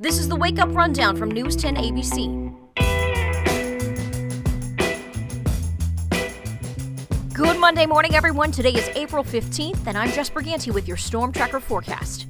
This is the Wake Up Rundown from News 10 ABC. Good Monday morning, everyone. Today is April 15th, and I'm Jess Briganti with your Storm Tracker forecast.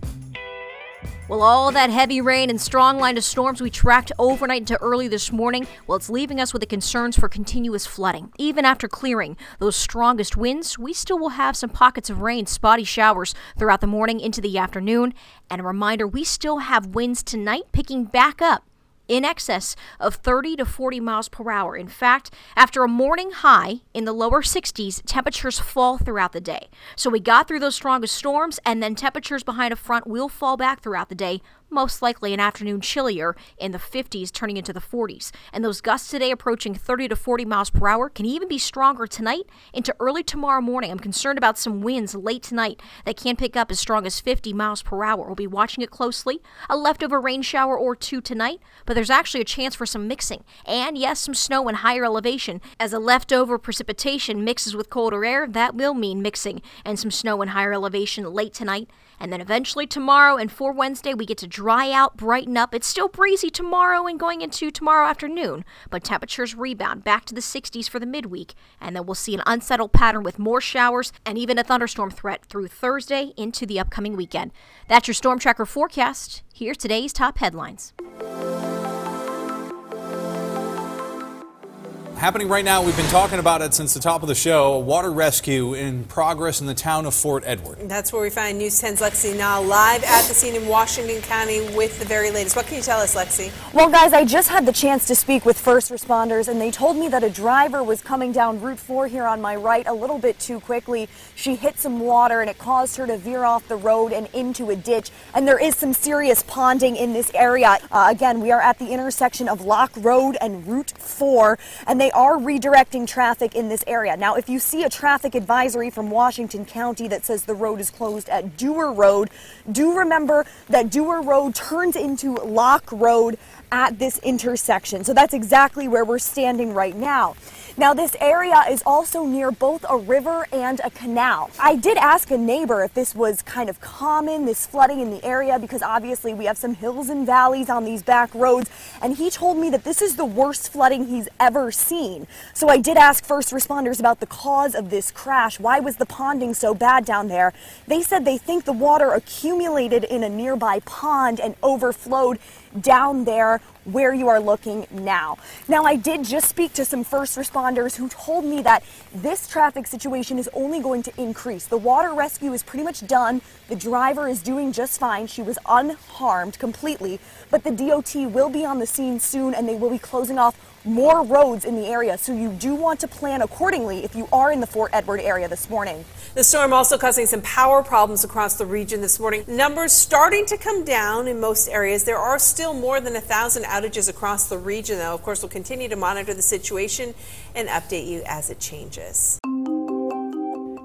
Well, all that heavy rain and strong line of storms we tracked overnight into early this morning, well, it's leaving us with the concerns for continuous flooding. Even after clearing those strongest winds, we still will have some pockets of rain, spotty showers throughout the morning into the afternoon. And a reminder, we still have winds tonight picking back up in excess of 30 to 40 miles per hour. In fact, after a morning high in the lower 60s, temperatures fall throughout the day. So we got through those strongest storms, and then temperatures behind a front will fall back throughout the day, most likely an afternoon chillier in the 50s, turning into the 40s. And those gusts today approaching 30 to 40 miles per hour can even be stronger tonight into early tomorrow morning. I'm concerned about some winds late tonight that can pick up as strong as 50 miles per hour. We'll be watching it closely. A leftover rain shower or two tonight, but there's actually a chance for some mixing. And yes, some snow in higher elevation. As a leftover precipitation mixes with colder air, that will mean mixing and some snow in higher elevation late tonight. And then eventually tomorrow and for Wednesday, we get to dry out, brighten up. It's still breezy tomorrow and going into tomorrow afternoon, but temperatures rebound back to the 60s for the midweek. And then we'll see an unsettled pattern with more showers and even a thunderstorm threat through Thursday into the upcoming weekend. That's your Storm Tracker forecast. Here's today's top headlines. Happening right now. We've been talking about it since the top of the show. A water rescue in progress in the town of Fort Edward. That's where we find News 10's Lexi now live at the scene in Washington County with the very latest. What can you tell us, Lexi? Well, guys, I just had the chance to speak with first responders, and they told me that a driver was coming down Route 4 here on my right a little bit too quickly. She hit some water, and it caused her to veer off the road and into a ditch. And there is some serious ponding in this area. Uh, again, we are at the intersection of Lock Road and Route 4, and they they are redirecting traffic in this area. Now, if you see a traffic advisory from Washington County that says the road is closed at Dewar Road, do remember that Dewar Road turns into Lock Road at this intersection. So that's exactly where we're standing right now. Now, this area is also near both a river and a canal. I did ask a neighbor if this was kind of common, this flooding in the area, because obviously we have some hills and valleys on these back roads, and he told me that this is the worst flooding he's ever seen. So I did ask first responders about the cause of this crash. Why was the ponding so bad down there? They said they think the water accumulated in a nearby pond and overflowed down there where you are looking now. Now, I did just speak to some first responders who told me that this traffic situation is only going to increase. The water rescue is pretty much done. The driver is doing just fine. She was unharmed completely, but the DOT will be on the scene soon and they will be closing off more roads in the area. So you do want to plan accordingly if you are in the Fort Edward area this morning. The storm also causing some power problems across the region this morning. Numbers starting to come down in most areas. There are still more than a thousand outages across the region, though. Of course, we'll continue to monitor the situation and update you as it changes.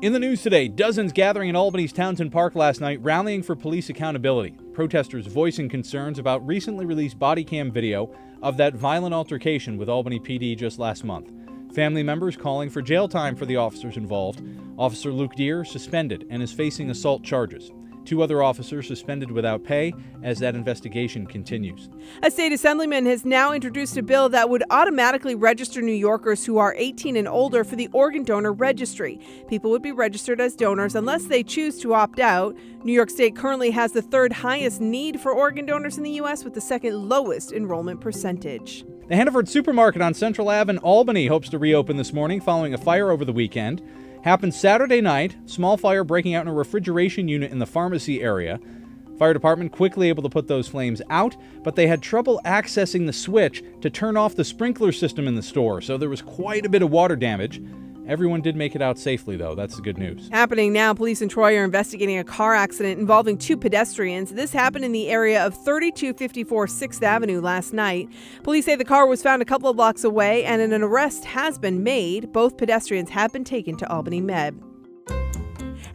In the news today, dozens gathering in Albany's Townsend Park last night rallying for police accountability. Protesters voicing concerns about recently released body cam video of that violent altercation with Albany PD just last month. Family members calling for jail time for the officers involved. Officer Luke Deer suspended and is facing assault charges. Two other officers suspended without pay as that investigation continues. A state assemblyman has now introduced a bill that would automatically register New Yorkers who are 18 and older for the organ donor registry. People would be registered as donors unless they choose to opt out. New York State currently has the third highest need for organ donors in the U.S., with the second lowest enrollment percentage. The Hannaford Supermarket on Central Ave in Albany hopes to reopen this morning following a fire over the weekend. Happened Saturday night, small fire breaking out in a refrigeration unit in the pharmacy area. Fire department quickly able to put those flames out, but they had trouble accessing the switch to turn off the sprinkler system in the store, so there was quite a bit of water damage. Everyone did make it out safely, though. That's the good news. Happening now, police in Troy are investigating a car accident involving two pedestrians. This happened in the area of 3254 6th Avenue last night. Police say the car was found a couple of blocks away and an arrest has been made. Both pedestrians have been taken to Albany Med.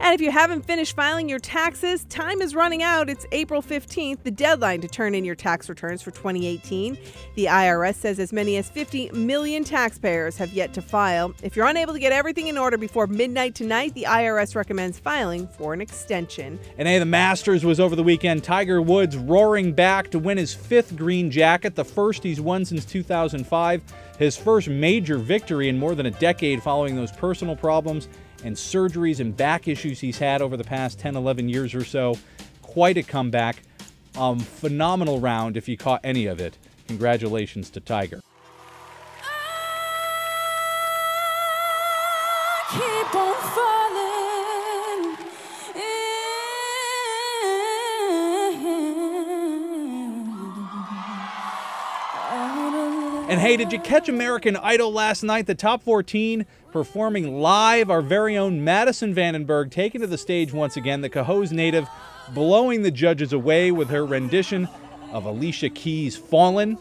And if you haven't finished filing your taxes, time is running out. It's April 15th, the deadline to turn in your tax returns for 2018. The IRS says as many as 50 million taxpayers have yet to file. If you're unable to get everything in order before midnight tonight, the IRS recommends filing for an extension. And hey, the Masters was over the weekend. Tiger Woods roaring back to win his fifth green jacket, the first he's won since 2005. His first major victory in more than a decade following those personal problems and surgeries and back issues he's had over the past 10, 11 years or so. Quite a comeback. Um, phenomenal round if you caught any of it. Congratulations to Tiger. And hey, did you catch American Idol last night? The top 14 performing live. Our very own Madison Vandenberg taken to the stage once again. The Cohoes native blowing the judges away with her rendition of Alicia Keys' Fallin'.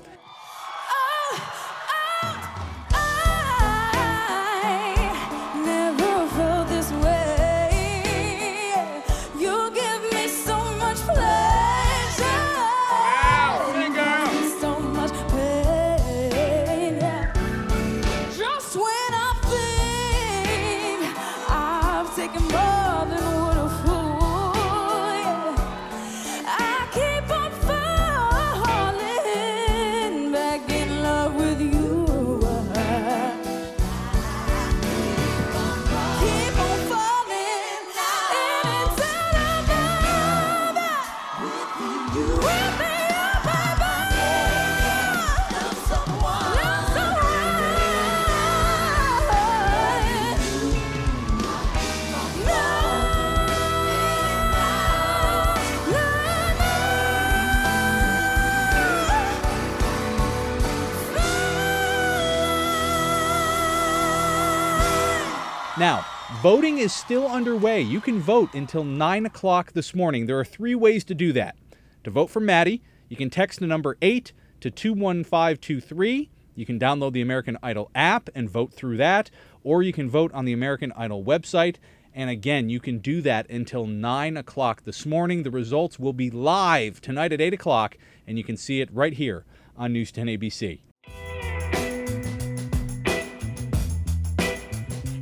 Now, voting is still underway. You can vote until 9 o'clock this morning. There are three ways to do that. To vote for Maddie, you can text the number 8 to 21523. You can download the American Idol app and vote through that, or you can vote on the American Idol website. And again, you can do that until 9 o'clock this morning. The results will be live tonight at 8 o'clock, and you can see it right here on News 10 ABC.